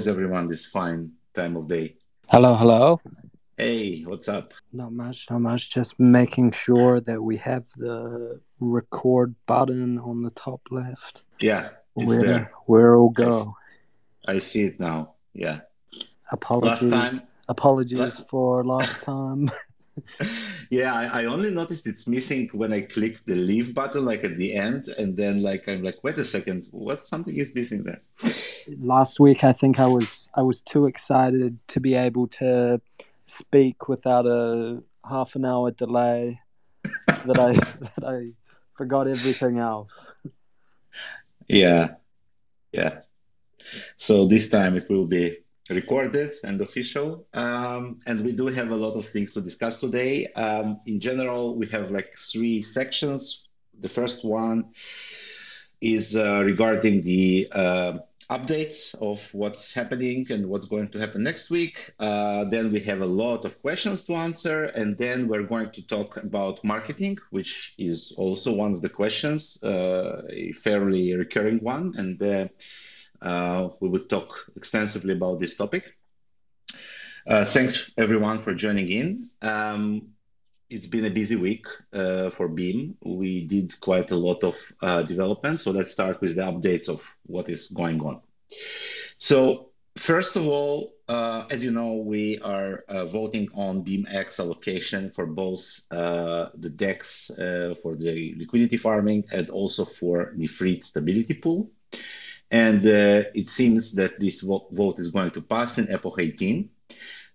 is everyone this fine time of day? Hello, hello. Hey, what's up? Not much, not much. Just making sure that we have the record button on the top left. Yeah, it's Where there. where it'll go. I see it now. Yeah. Apologies. Last time- Apologies last- for last time. Yeah, I, I only noticed it's missing when I click the leave button, like at the end, and then like I'm like, wait a second, what something is missing there? Last week I think I was I was too excited to be able to speak without a half an hour delay that I that I forgot everything else. Yeah, yeah. So this time it will be recorded and official. Um, and we do have a lot of things to discuss today. Um, in general, we have like three sections. The first one is uh, regarding the uh, updates of what's happening and what's going to happen next week. Uh, then we have a lot of questions to answer. And then we're going to talk about marketing, which is also one of the questions, uh, a fairly recurring one. And uh, uh, we will talk extensively about this topic. Uh, thanks everyone for joining in. Um, it's been a busy week uh, for Beam. We did quite a lot of uh, development. So let's start with the updates of what is going on. So first of all, uh, as you know, we are uh, voting on BeamX allocation for both uh, the DEX uh, for the liquidity farming and also for the free stability pool. And it seems that this vo- vote is going to pass in Epoch 18.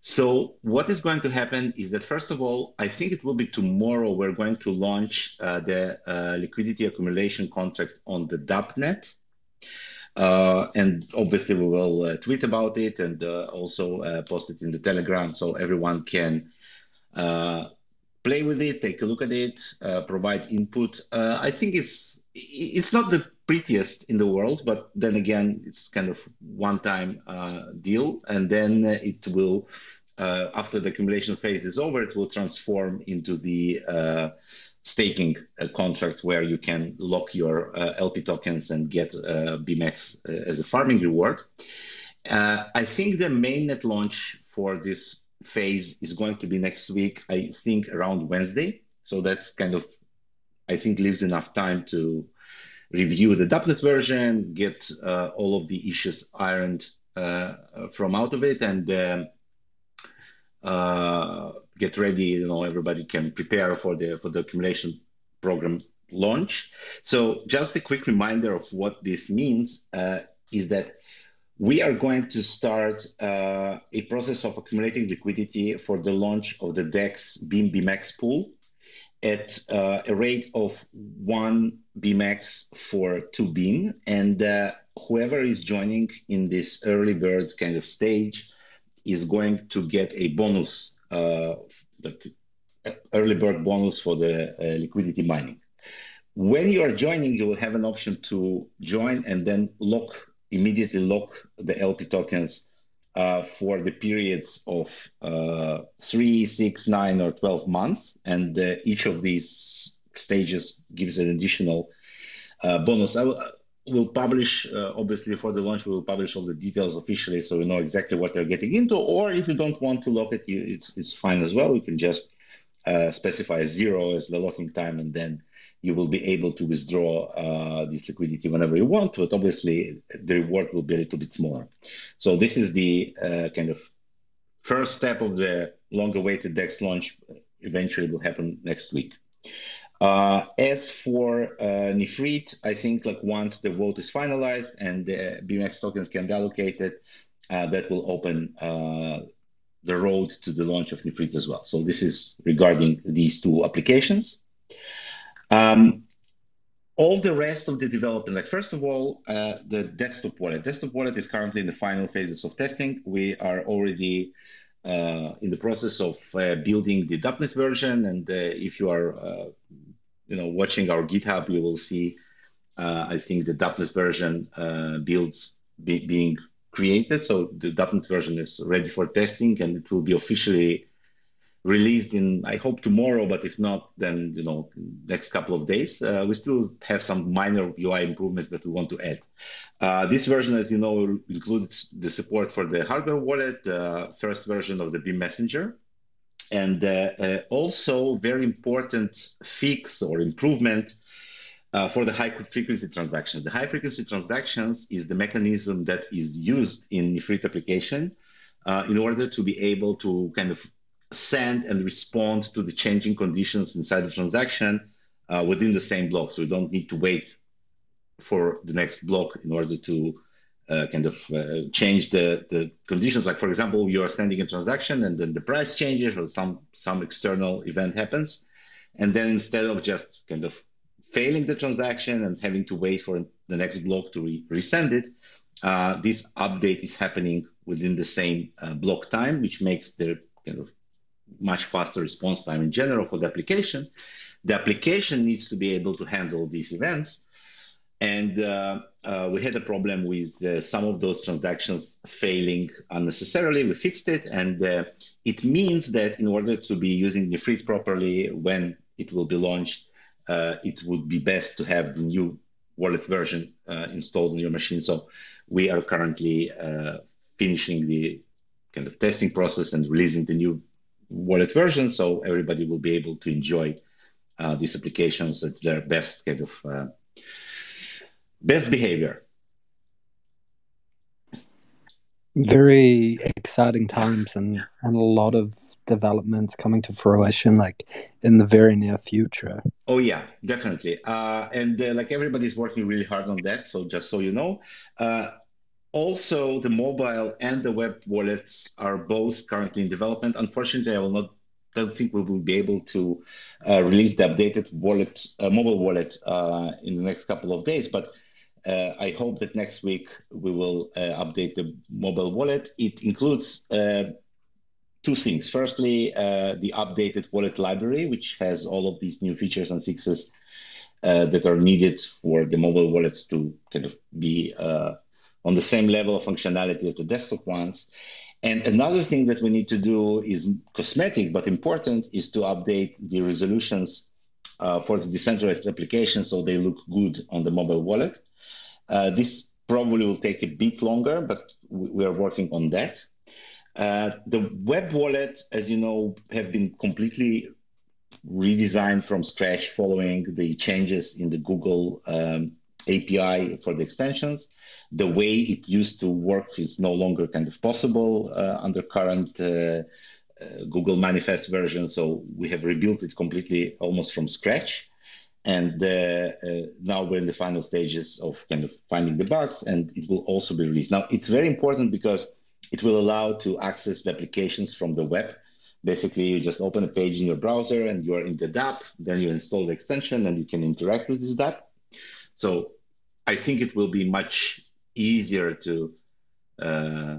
So what is going to happen is that first of all, I think it will be tomorrow. We're going to launch uh, the uh, liquidity accumulation contract on the DAppNet. Uh, and obviously, we will uh, tweet about it and uh, also uh, post it in the Telegram so everyone can play with it, take a look at it, provide input. I think it's it's not the prettiest in the world, but then again, it's kind of one-time deal, and then it will, uh, after the accumulation phase is over, it will transform into the uh, staking uh, contract where you can lock your uh, LP tokens and get uh, BMX uh, as a farming reward. I think the mainnet launch for this phase is going to be next week, I think around Wednesday. So that's kind of, I think, leaves enough time to review the DAppNet version, get all of the issues ironed from out of it, and um, uh, get ready. You know, everybody can prepare for the for the accumulation program launch. So just a quick reminder of what this means uh, is that we are going to start uh, a process of accumulating liquidity for the launch of the DEX Beam BMX pool at uh, a rate of one BMX for two Beam. And uh, whoever is joining in this early bird kind of stage is going to get a bonus, uh, early bird bonus for the uh, liquidity mining. When you are joining, you will have an option to join and then lock immediately lock the LP tokens uh, for the periods of uh, three, six, nine, or 12 months. And uh, each of these stages gives an additional uh, bonus. I will publish, uh, obviously, for the launch, we will publish all the details officially so you know exactly what they're getting into. Or if you don't want to lock it, you, it's, it's fine as well. You can just uh, specify zero as the locking time and then you will be able to withdraw uh, this liquidity whenever you want, but obviously the reward will be a little bit smaller. So this is the uh, kind of first step of the long-awaited DEX launch. Eventually, will happen next week. Uh, as for uh, Nephrite, I think like once the vote is finalized and the BMX tokens can be allocated, uh, that will open uh, the road to the launch of Nephrite as well. So this is regarding these two applications. Um, all the rest of the development, like first of all, uh, the desktop wallet. Desktop wallet is currently in the final phases of testing. We are already in the process of uh, building the DAppNet version, and uh, if you are, uh, you know, watching our GitHub, you will see, uh, I think, the DAppNet version builds be being created. So the DAppNet version is ready for testing, and it will be officially released in, I hope tomorrow, but if not, then you know, next couple of days. Uh, we still have some minor UI improvements that we want to add. Uh, this version, as you know, includes the support for the hardware wallet, the first version of the Beam Messenger, and uh, uh, also very important fix or improvement uh, for the high frequency transactions. The high frequency transactions is the mechanism that is used in Nephrite application uh, in order to be able to kind of send and respond to the changing conditions inside the transaction uh, within the same block. So we don't need to wait for the next block in order to uh, kind of uh, change the, the conditions. Like for example, you are sending a transaction and then the price changes or some some external event happens, and then instead of just kind of failing the transaction and having to wait for the next block to re- resend it, uh, this update is happening within the same uh, block time, which makes the kind of much faster response time in general for the application. The application needs to be able to handle these events. And uh, uh, we had a problem with uh, some of those transactions failing unnecessarily. We fixed it. And it means that in order to be using Nephrite properly when it will be launched, it would be best to have the new wallet version installed on your machine. So we are currently finishing the kind of testing process and releasing the new wallet version, so everybody will be able to enjoy these applications at their best kind of best behavior. Very exciting times and, and a lot of developments coming to fruition like in the very near future. Oh yeah, definitely. Uh, and uh, like everybody's working really hard on that. So just so you know, uh, also, the mobile and the web wallets are both currently in development. Unfortunately, I will not don't think we will be able to uh, release the updated wallet, uh, mobile wallet, uh, in the next couple of days. But I hope that next week we will uh, update the mobile wallet. It includes uh, two things. Firstly, the updated wallet library, which has all of these new features and fixes that are needed for the mobile wallets to kind of be on the same level of functionality as the desktop ones. And another thing that we need to do is cosmetic but important is to update the resolutions uh, for the decentralized applications so they look good on the mobile wallet. Uh, this probably will take a bit longer, but we are working on that. Uh, the web wallet, as you know, have been completely redesigned from scratch following the changes in the Google um, API for the extensions the way it used to work is no longer kind of possible uh, under current Google Manifest version. So we have rebuilt it completely almost from scratch. And uh, uh, now we're in the final stages of kind of finding the bugs, and it will also be released. Now, it's very important because it will allow to access the applications from the web. Basically, you just open a page in your browser and you're in the DApp, then you install the extension and you can interact with this DApp. So I think it will be much easier to uh,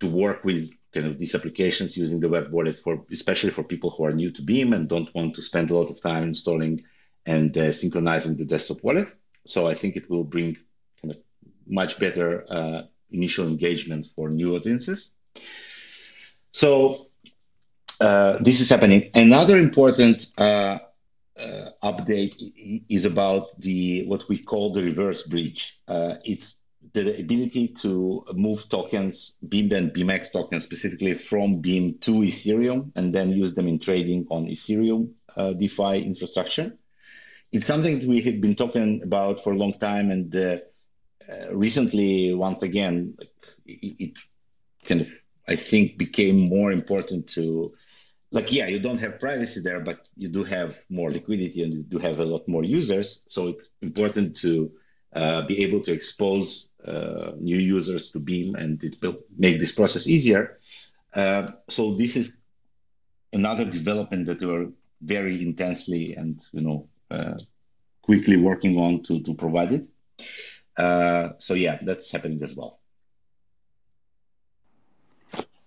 to work with kind of these applications using the web wallet for especially for people who are new to Beam and don't want to spend a lot of time installing and uh, synchronizing the desktop wallet. So I think it will bring kind of much better uh, initial engagement for new audiences. So uh, this is happening. Another important uh, uh, update is about the what we call the reverse bridge. Uh, it's the ability to move tokens, Beam and BeamX tokens specifically from Beam to Ethereum and then use them in trading on Ethereum uh, DeFi infrastructure. It's something we have been talking about for a long time, and uh, uh, recently, once again, it, it kind of I think became more important to like yeah you don't have privacy there but you do have more liquidity and you do have a lot more users so it's important to uh, be able to expose uh, new users to beam and it will make this process easier. Uh, so this is another development that we're very intensely and you know uh, quickly working on to to provide it. Uh, so yeah that's happening as well.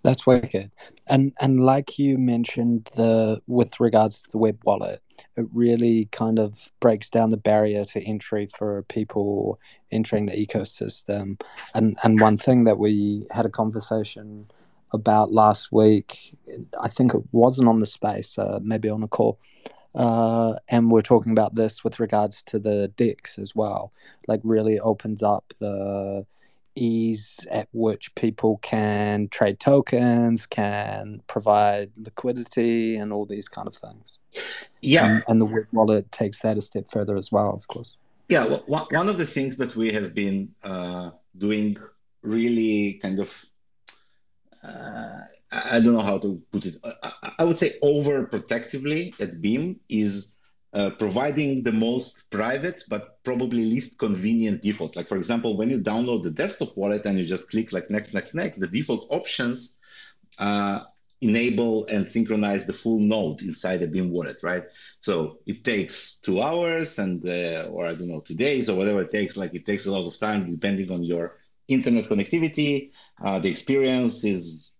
That's wicked. And and like you mentioned the with regards to the web wallet, it really kind of breaks down the barrier to entry for people entering the ecosystem. And and one thing that we had a conversation about last week. I think it wasn't on the space, uh, maybe on a call. Uh, and we're talking about this with regards to the DEX as well. Like, really opens up the ease at which people can trade tokens, can provide liquidity, and all these kind of things. Yeah. And, and the Web wallet takes that a step further as well, of course. Yeah. Well, one of the things that we have been uh, doing really kind of, uh, I don't know how to put it, I, I would say overprotectively at Beam is uh, providing the most private but probably least convenient default. Like for example, when you download the desktop wallet and you just click like next, next, next, the default options uh, enable and synchronize the full node inside the Beam wallet, right? So it takes two hours and uh, or I don't know two days or whatever it takes. Like it takes a lot of time depending on your internet connectivity. Uh, the experience is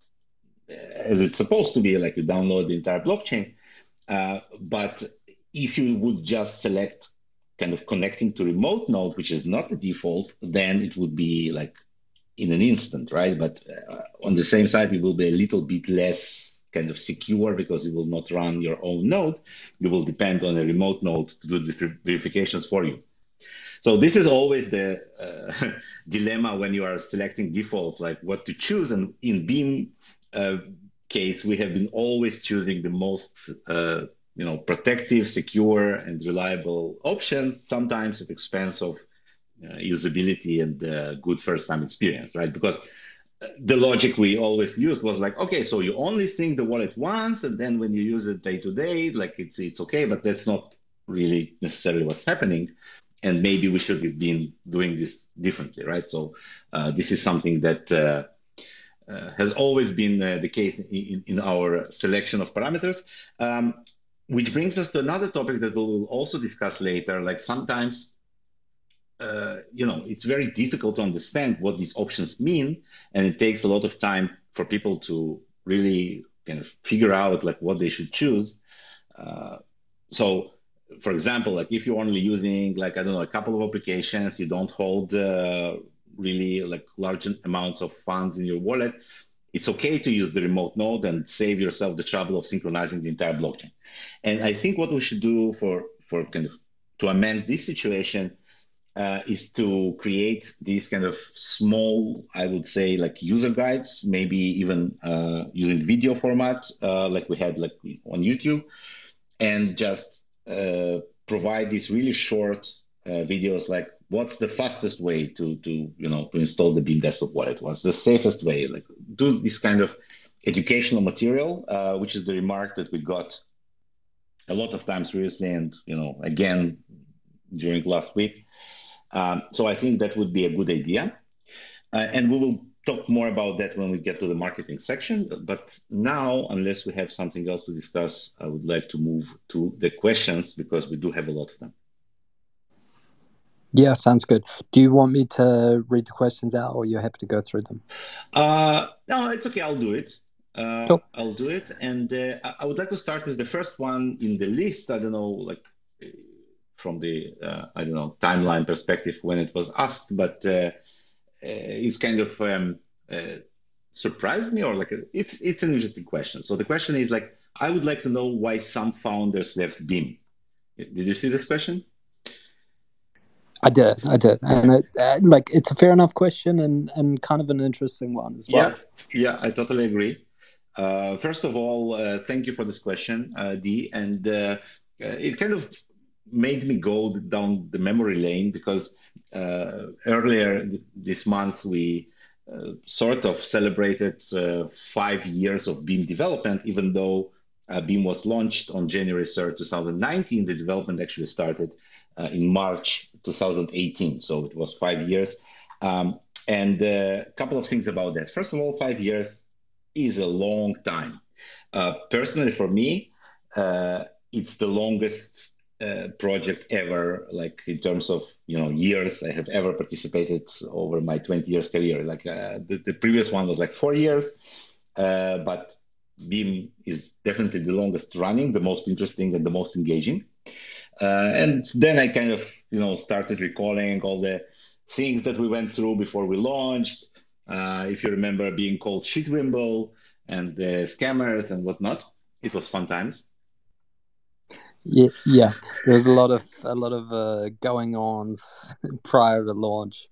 uh, as it's supposed to be, like you download the entire blockchain. Uh, but if you would just select kind of connecting to remote node, which is not the default, then it would be like in an instant, right? But uh, on the same side, it will be a little bit less kind of secure because it will not run your own node. You will depend on a remote node to do the verifications for you. So this is always the uh, dilemma when you are selecting defaults, like what to choose. And in Beam uh, case, we have been always choosing the most uh, you know, protective, secure, and reliable options, sometimes at expense of uh, usability and uh, good first-time experience, right? Because uh, the logic we always used was like, okay, so you only sync the wallet once, and then when you use it day to day, like it's it's okay, but that's not really necessarily what's happening, and maybe we should have been doing this differently, right? So uh, this is something that. Uh, uh, has always been the case in, in, our selection of parameters. Um, which brings us to another topic that we will also discuss later. Like sometimes, uh, you know, it's very difficult to understand what these options mean, and it takes a lot of time for people to really kind of figure out like what they should choose. Uh, so, for example, like if you're only using like I don't know a couple of applications, you don't hold uh, really like large amounts of funds in your wallet. It's okay to use the remote node and save yourself the trouble of synchronizing the entire blockchain. And I think what we should do for, for kind of to amend this situation uh, is to create these kind of small, I would say, like user guides, maybe even uh, using video format, uh, like we had like on YouTube, and just uh, provide these really short uh, videos, like what's the fastest way to to you know to install the Beam Desktop Wallet? What's the safest way? Like do this kind of educational material, uh, which is the remark that we got a lot of times recently, and you know, again during last week. Um, so I think that would be a good idea, uh, and we will talk more about that when we get to the marketing section. But now, unless we have something else to discuss, I would like to move to the questions because we do have a lot of them. Yeah, sounds good. Do you want me to read the questions out, or you're happy to go through them? Uh, no, it's okay. I'll do it. Uh, I'll do it. And uh, I would like to start with the first one in the list. I don't know, like from the, uh, I don't know, timeline perspective when it was asked, but uh, uh, it's kind of um, uh, surprised me or like it's, it's an interesting question. So the question is like, I would like to know why some founders left Beam. Did you see this question? I did, I did, and it, like it's a fair enough question and and kind of an interesting one as well. Yeah, yeah, I totally agree. Uh, first of all, uh, thank you for this question, uh, Dee. And it kind of made me go down the memory lane because earlier this month we sort of celebrated five years of Beam development, even though Beam was launched on January 3rd, 2019. The development actually started in March 2018. So it was five years. Um, and a couple of things about that. First of all, five years is a long time. Uh, personally, for me, uh, it's the longest uh, project ever, like in terms of you know years I have ever participated over my 20 years career. Like uh, the, the previous one was like four years, uh, but Beam is definitely the longest running, the most interesting, and the most engaging. Uh, and then I kind of you know started recalling all the things that we went through before we launched if you remember being called Shitwimble and the scammers and whatnot, it was fun times. Yeah, yeah. There was a lot of a lot of uh, going ons prior to launch.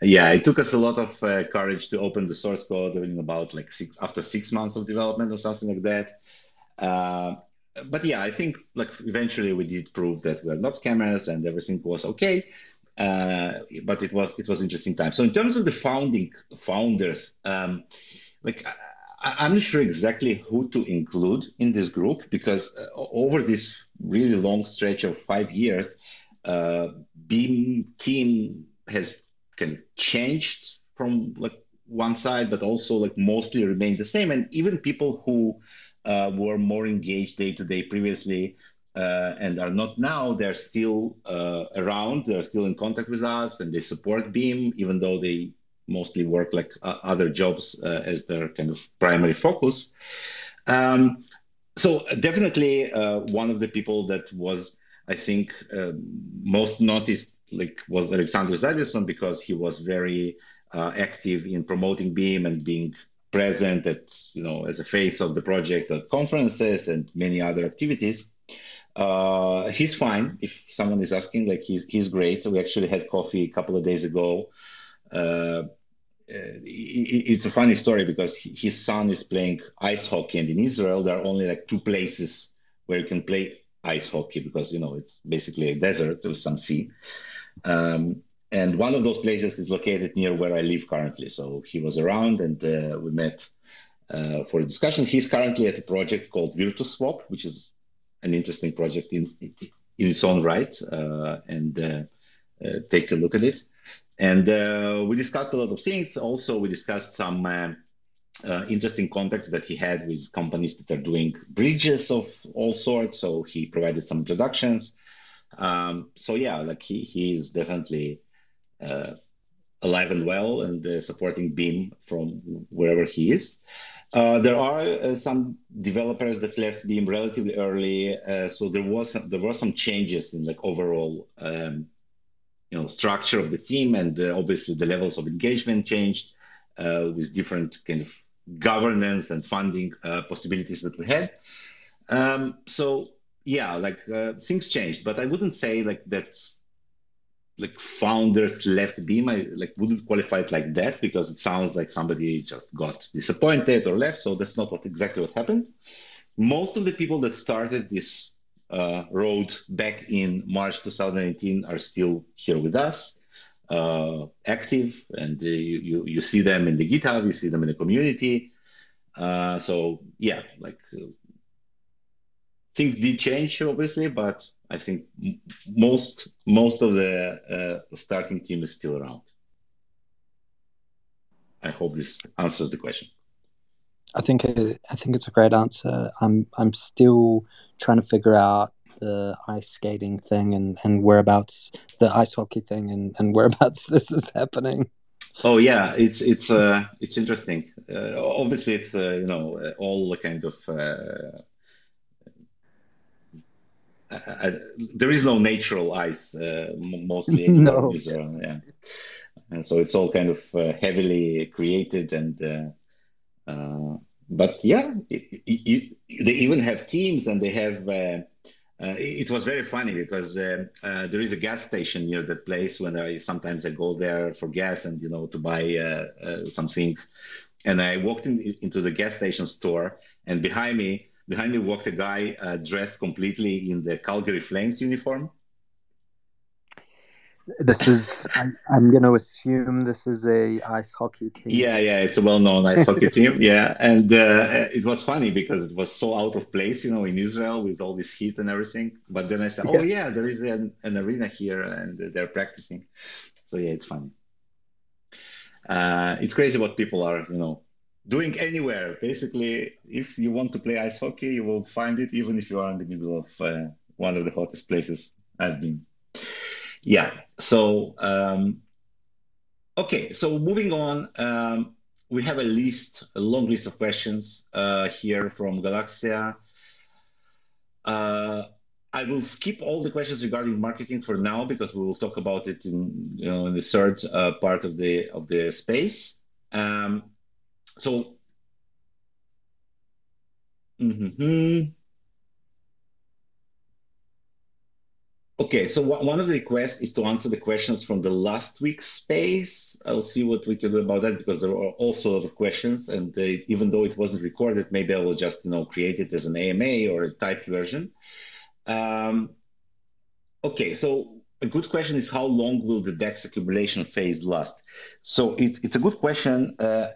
Yeah, it took us a lot of uh, courage to open the source code in about like six after six months of development or something like that. Uh, but yeah, I think like eventually we did prove that we're not scammers and everything was okay. Uh, but it was it was interesting time. So in terms of the founding founders, um, like I, am not sure exactly who to include in this group because uh, over this really long stretch of five years, uh, Beam team has kind of changed from like one side, but also like mostly remained the same. And even people who uh, were more engaged day to day previously and are not now, they're still uh, around. They're still in contact with us, and they support Beam, even though they mostly work like uh, other jobs uh, as their kind of primary focus. Um, so definitely uh, one of the people that was, I think, most noticed like was Alexander Zaidelson because he was very active in promoting Beam and being present at you know as a face of the project at conferences and many other activities. Uh, he's fine if someone is asking. Like he's he's great. We actually had coffee a couple of days ago. Uh, it's a funny story because his son is playing ice hockey, and in Israel there are only like two places where you can play ice hockey because you know it's basically a desert with some sea. Um, and one of those places is located near where I live currently. So he was around, and uh, we met uh, for a discussion. He's currently at a project called VirtuSwap, which is an interesting project in in its own right, uh, and uh, uh, take a look at it. And we discussed a lot of things. Also, we discussed some uh, interesting contacts that he had with companies that are doing bridges of all sorts. So he provided some introductions. Um, so yeah, like he he is definitely uh, alive and well and uh, supporting Beam from wherever he is. Uh, there are some developers that left Beam relatively early, so there was some, there were some changes in like overall. Um, you know structure of the team and uh, obviously the levels of engagement changed uh, with different kind of governance and funding uh, possibilities that we had um, so yeah like uh, things changed but i wouldn't say like that's like founders left beam i like wouldn't qualify it like that because it sounds like somebody just got disappointed or left so that's not what exactly what happened most of the people that started this uh, road back in March 2018 are still here with us, uh, active, and uh, you, you, see them in the GitHub, you see them in the community. Uh, so yeah, like uh, things did change obviously, but I think most most of the uh, starting team is still around. I hope this answers the question. I think it, I think it's a great answer. I'm I'm still trying to figure out the ice skating thing and, and whereabouts the ice hockey thing and, and whereabouts this is happening. Oh yeah, it's it's uh it's interesting. Uh, obviously, it's uh, you know all the kind of uh, I, I, there is no natural ice uh, mostly. no. yeah, and so it's all kind of uh, heavily created and uh, but yeah, it, it, it, they even have teams and they have. Uh, uh, it was very funny because uh, uh, there is a gas station near that place. When I sometimes I go there for gas and you know to buy uh, some things, and I walked in, into the gas station store, and behind me, behind me walked a guy dressed completely in the Calgary Flames uniform this is I'm, I'm going to assume this is a ice hockey team. Yeah, yeah, it's a well-known ice hockey team. Yeah, and uh, it was funny because it was so out of place, you know, in Israel with all this heat and everything. But then I said, oh yeah, there is an, an arena here and they're practicing. So yeah, it's funny. Uh, it's crazy what people are, you know, doing anywhere. Basically, if you want to play ice hockey, you will find it, even if you are in the middle of uh, one of the hottest places I've been. Yeah. So, um, okay. So moving on, um, we have a list, a long list of questions uh, here from Galaxia. Uh, I will skip all the questions regarding marketing for now because we will talk about it in you know in the third uh, part of the of the space. Um, so, mhm. Okay, so one of the requests is to answer the questions from the last week's space. I'll see what we can do about that because there are also of questions, and even though it wasn't recorded, maybe I will just you know create it as an AMA or a typed version. Um, okay, so a good question is how long will the DEX accumulation phase last? So it, it's a good question. Uh,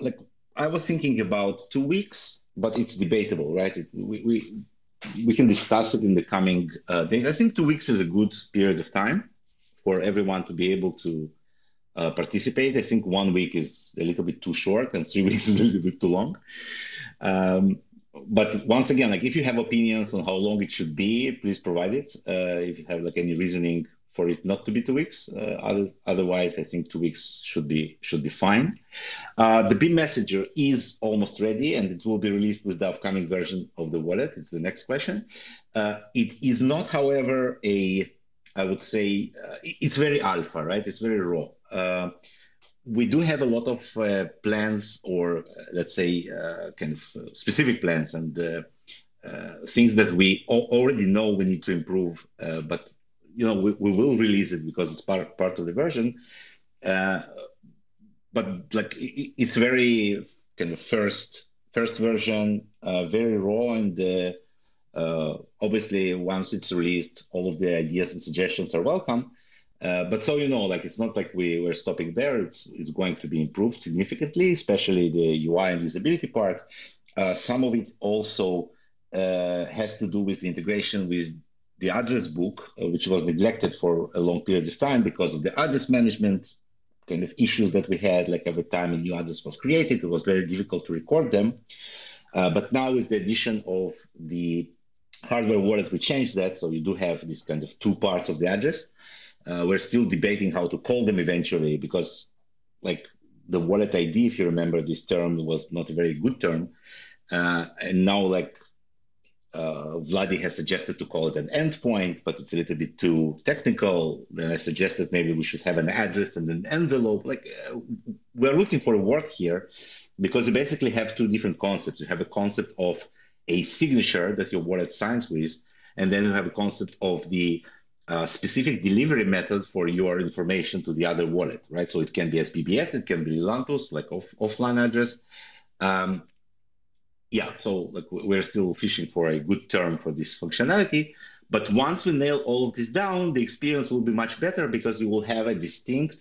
like I was thinking about two weeks, but it's debatable, right? It, we, we we can discuss it in the coming uh, days. I think two weeks is a good period of time for everyone to be able to uh, participate. I think one week is a little bit too short, and three weeks is a little bit too long. Um, but once again, like if you have opinions on how long it should be, please provide it. Uh, if you have like any reasoning for it not to be two weeks. Uh, otherwise, I think two weeks should be should be fine. Uh, the Beam Messenger is almost ready, and it will be released with the upcoming version of the wallet. It's the next question. Uh, it is not, however, a I would say uh, it's very alpha, right? It's very raw. Uh, we do have a lot of uh, plans, or let's say, kind of specific plans and. things that we already know we need to improve, but you know, we, we will release it because it's part part of the version. Uh, but like it, it's very kind of first first version, uh, very raw, and uh, uh, obviously once it's released, all of the ideas and suggestions are welcome. Uh, but so you know, like it's not like we were stopping there. It's it's going to be improved significantly, especially the UI and usability part. Uh, some of it also has to do with the integration with the address book, uh, which was neglected for a long period of time because of the address management kind of issues that we had. Like every time a new address was created, it was very difficult to record them. Uh, but now with the addition of the hardware wallet, we changed that. So you do have this kind of two parts of the address. Uh, we're still debating how to call them eventually because like the wallet ID, if you remember this term was not a very good term. Uh, and now like uh, Vladi has suggested to call it an endpoint, but it's a little bit too technical. Then I suggested maybe we should have an address and an envelope. Like uh, we're looking for a word here because you basically have two different concepts. You have a concept of a signature that your wallet signs with, and then you have a concept of the uh, specific delivery method for your information to the other wallet, right? So it can be SBBS, it can be Lantus, like off- offline address. Um, yeah, so like we're still fishing for a good term for this functionality. But once we nail all of this down, the experience will be much better because you will have a distinct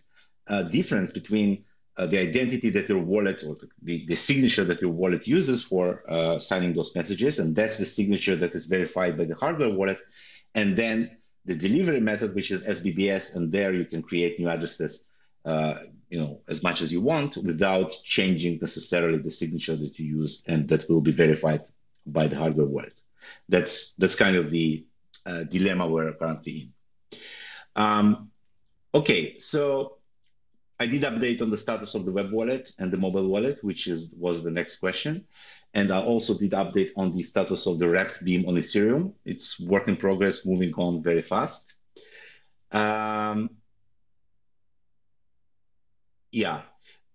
uh, difference between uh, the identity that your wallet or the, the signature that your wallet uses for uh, signing those messages, and that's the signature that is verified by the hardware wallet, and then the delivery method, which is SBBS, and there you can create new addresses uh, you know, as much as you want without changing necessarily the signature that you use and that will be verified by the hardware wallet. That's that's kind of the uh, dilemma we're currently in. Um, okay, so I did update on the status of the web wallet and the mobile wallet, which is was the next question. And I also did update on the status of the wrapped beam on Ethereum. It's work in progress, moving on very fast. Um, yeah.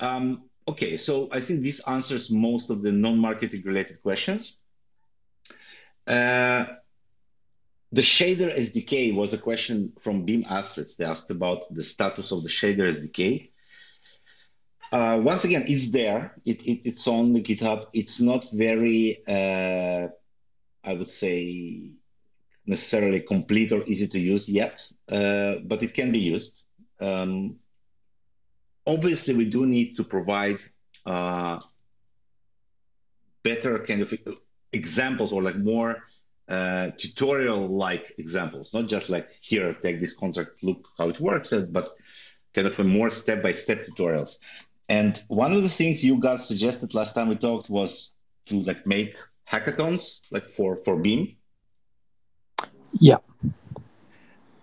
Um, okay, so I think this answers most of the non-marketing related questions. Uh, the shader SDK was a question from Beam Assets. They asked about the status of the shader SDK. Uh, once again, it's there. It, it, it's on the GitHub. It's not very, uh, I would say, necessarily complete or easy to use yet, but it can be used. Obviously we do need to provide uh, better kind of examples or like more uh, tutorial-like examples, not just like here, take this contract, look how it works, uh, but kind of a more step-by-step tutorials. And one of the things you guys suggested last time we talked was to like make hackathons, like for for Beam. Yeah.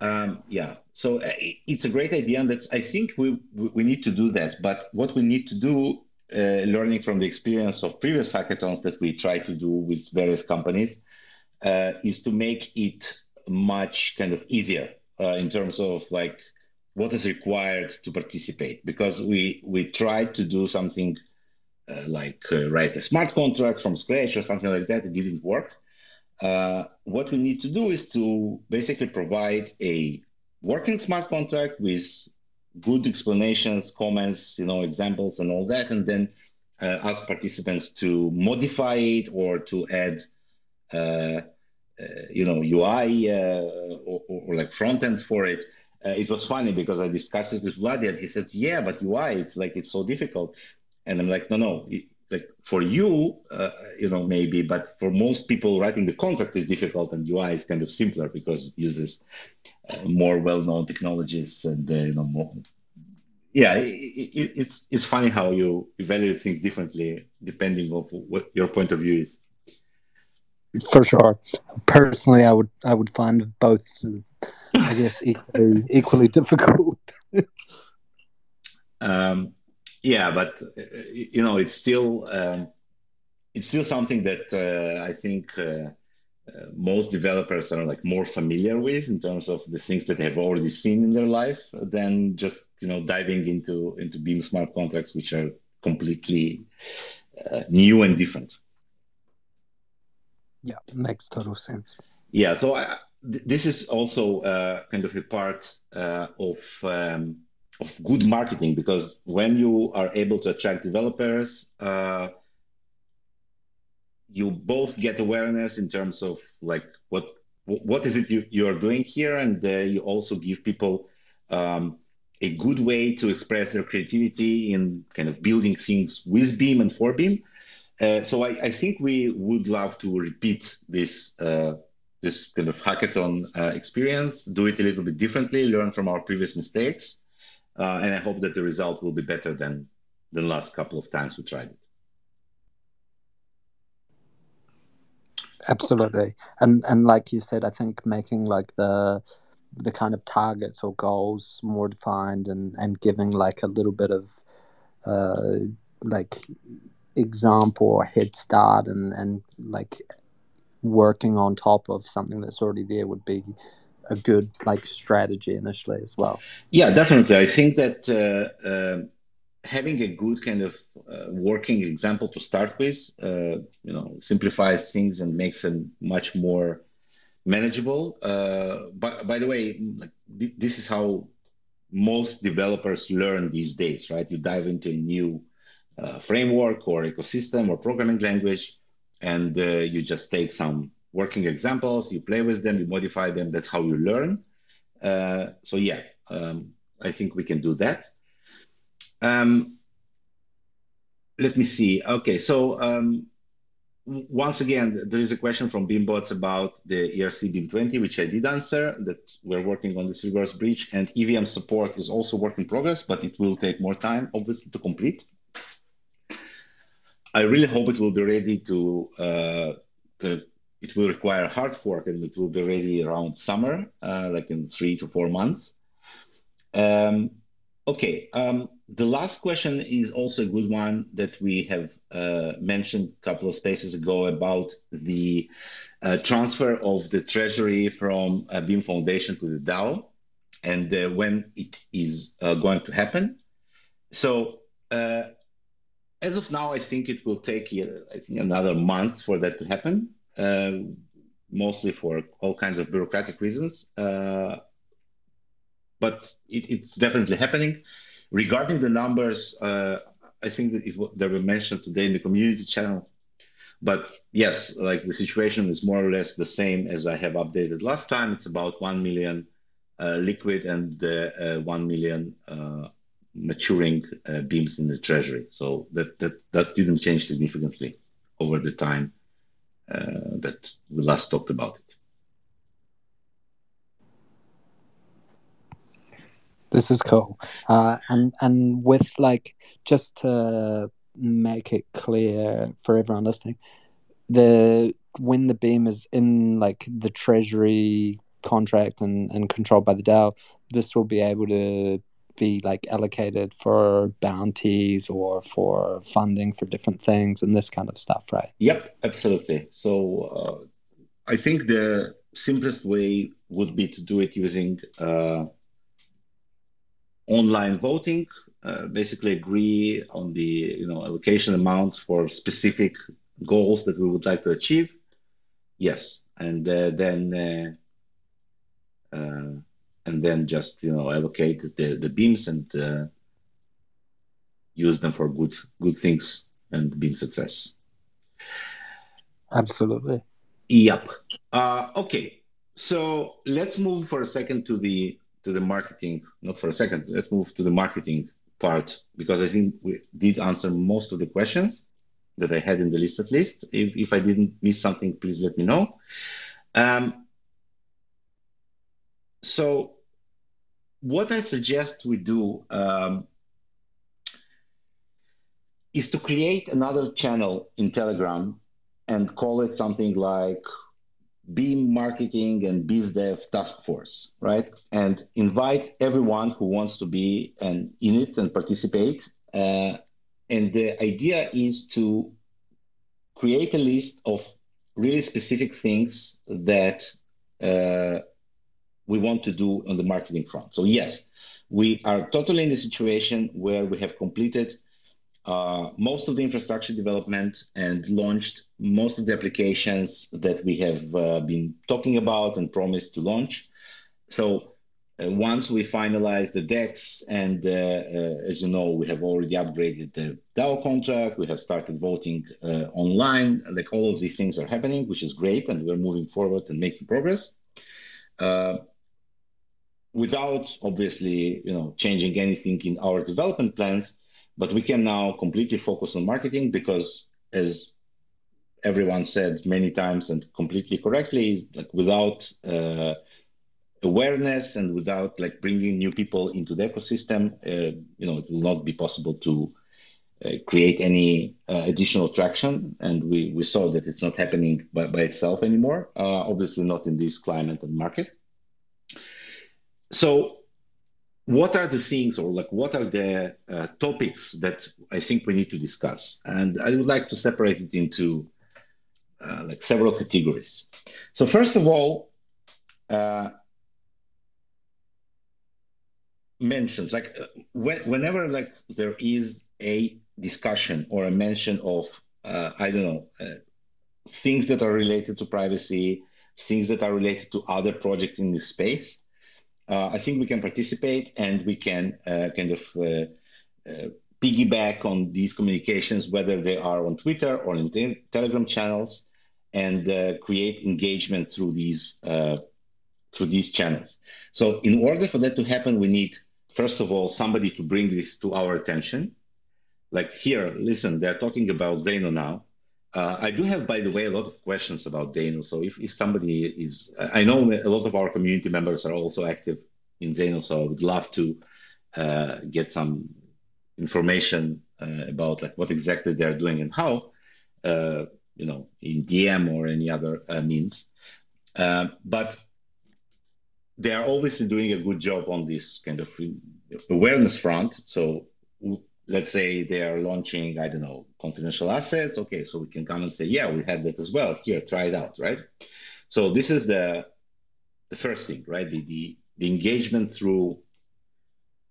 Um, yeah. So uh, it's a great idea, and I think we we need to do that. But what we need to do, uh, learning from the experience of previous hackathons that we try to do with various companies, uh, is to make it much kind of easier uh, in terms of like what is required to participate because we we tried to do something uh, like uh, write a smart contract from scratch or something like that. It didn't work. What we need to do is to basically provide a working smart contract with good explanations, comments, you know, examples, and all that, and then uh, ask participants to modify it or to add, uh, uh, you know, UI or, or, or, like front ends for it. it was funny because I discussed it with Vladi, and he said, "Yeah, but UI, it's like it's so difficult." And I'm like, "No, no, like for you, uh, you know, maybe, but for most people, writing the contract is difficult, and UI is kind of simpler because it uses uh, more well-known technologies and uh, you know more. Yeah, it, it, it's it's funny how you evaluate things differently depending on what your point of view is. For sure, personally, I would I would find both, I guess, equally equally difficult. um, yeah, but uh, you know, it's still um, it's still something that uh, I think uh, uh, most developers are like more familiar with in terms of the things that they have already seen in their life than just you know diving into into Beam smart contracts, which are completely uh, new and different. Yeah, makes total sense. Yeah, so I, th- this is also uh, kind of a part of. Um, of good marketing because when you are able to attract developers, uh, you both get awareness in terms of like what what is it you, you are doing here, and uh, you also give people um, a good way to express their creativity in kind of building things with Beam and for Beam. Uh, so I, I, think we would love to repeat this uh, this kind of hackathon uh, experience, do it a little bit differently, learn from our previous mistakes, uh, and I hope that the result will be better than the last couple of times we tried it. Absolutely, and and like you said, I think making like the the kind of targets or goals more defined and and giving like a little bit of uh, like example or head start and and like working on top of something that's already there would be a good like strategy initially as well. Yeah, definitely. I think that uh, uh, having a good kind of uh, working example to start with, uh, you know, simplifies things and makes them much more manageable. Uh, but by the way, like, this is how most developers learn these days, right? You dive into a new uh, framework or ecosystem or programming language, and you just take some working examples, you play with them, you modify them. That's how you learn. Uh, so yeah, um, I think we can do that. Um, let me see. Okay, so um, once again, there is a question from Beambots about the ERC Beam 20, which I did answer, that we're working on this reverse bridge, and EVM support is also work in progress, but it will take more time, obviously, to complete. I really hope it will be ready to, uh, to it will require hard work and it will be ready around summer, uh, like in three to four months. Um, okay, um, the last question is also a good one that we have uh, mentioned a couple of spaces ago about the uh, transfer of the treasury from Beam Foundation to the DAO and uh, when it is uh, going to happen. So uh, as of now, I think it will take I think another month for that to happen. Uh, mostly for all kinds of bureaucratic reasons. Uh, but it, it's definitely happening. Regarding the numbers, uh, I think that they were mentioned today in the community channel. But yes, like the situation is more or less the same as I have updated last time. It's about 1 million uh, liquid and uh, 1 million maturing beams in the treasury. So that, that, that didn't change significantly over the time that we last talked about it. This is cool, uh, and and with like just to make it clear for everyone listening, the when the beam is in like the treasury contract and, and controlled by the DAO, this will be able to be like allocated for bounties or for funding for different things and this kind of stuff, right? Yep, absolutely. So uh, I think the simplest way would be to do it using uh, online voting, uh, basically agree on the you know allocation amounts for specific goals that we would like to achieve. Yes, and uh, then uh, uh, and then just you know allocate the the beams and uh, use them for good good things and beam success. Absolutely. Yep. Uh, okay. So let's move for a second to the to the marketing. Not for a second. Let's move to the marketing part because I think we did answer most of the questions that I had in the list at least. If if I didn't miss something, please let me know. Um, so what I suggest we do um, is to create another channel in Telegram and call it something like Beam Marketing and BizDev Task Force, right? And invite everyone who wants to be an, in it and participate. Uh, and the idea is to create a list of really specific things that uh, we want to do on the marketing front. So yes, we are totally in a situation where we have completed uh, most of the infrastructure development and launched most of the applications that we have uh, been talking about and promised to launch. So uh, once we finalize the DEX, and uh, uh, as you know, we have already upgraded the DAO contract, we have started voting online, like all of these things are happening, which is great, and we're moving forward and making progress without obviously you know changing anything in our development plans but we can now completely focus on marketing because, as everyone said many times and completely correctly, like without uh, awareness and without like bringing new people into the ecosystem, uh, you know, it will not be possible to uh, create any uh, additional traction. And we, we saw that it's not happening by, by itself anymore. Uh, obviously, not in this climate and market. So what are the things or like what are the uh, topics that I think we need to discuss? And I would like to separate it into uh, like several categories. So first of all, uh, mentions like uh, when, whenever like there is a discussion or a mention of uh, I don't know uh, things that are related to privacy, things that are related to other projects in this space uh, I think we can participate and we can uh, kind of uh, piggyback on these communications, whether they are on Twitter or in te- Telegram channels, and create engagement through these through these channels. So, in order for that to happen, we need first of all somebody to bring this to our attention. Like here, listen, they're talking about Zano now. Uh, I do have, by the way, a lot of questions about Zano. So if, if somebody is, I know a lot of our community members are also active in Zano, so I would love to uh, get some information uh, about like what exactly they're doing and how, uh, you know, in DM or any other uh, means. Uh, but they are obviously doing a good job on this kind of awareness front. So let's say they are launching, I don't know, confidential assets. Okay, so we can come and say, yeah, we have that as well. Here, try it out, right? So this is the the first thing, right? The the, the engagement through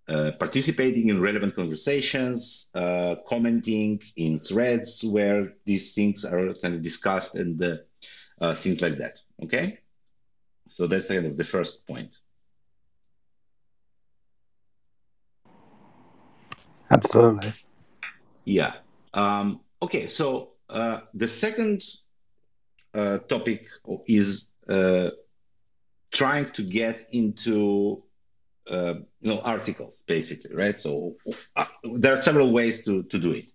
uh, participating in relevant conversations, uh, commenting in threads where these things are kind of discussed and uh, uh things like that. Okay, so that's kind of the first point. Absolutely. Yeah. Um, okay. So uh, the second uh, topic is uh, trying to get into uh, you know articles, basically, right? So uh, there are several ways to to do it.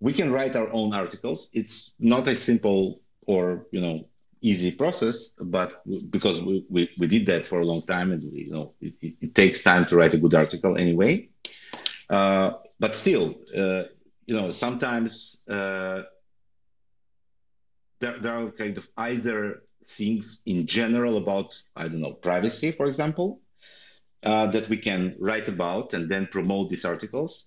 We can write our own articles. It's not a simple or you know easy process, but because we, we, we did that for a long time, and we, you know it, it, it takes time to write a good article anyway. Uh, but still, you know, sometimes uh, there, there are kind of either things in general about, I don't know, privacy, for example, uh, that we can write about and then promote these articles.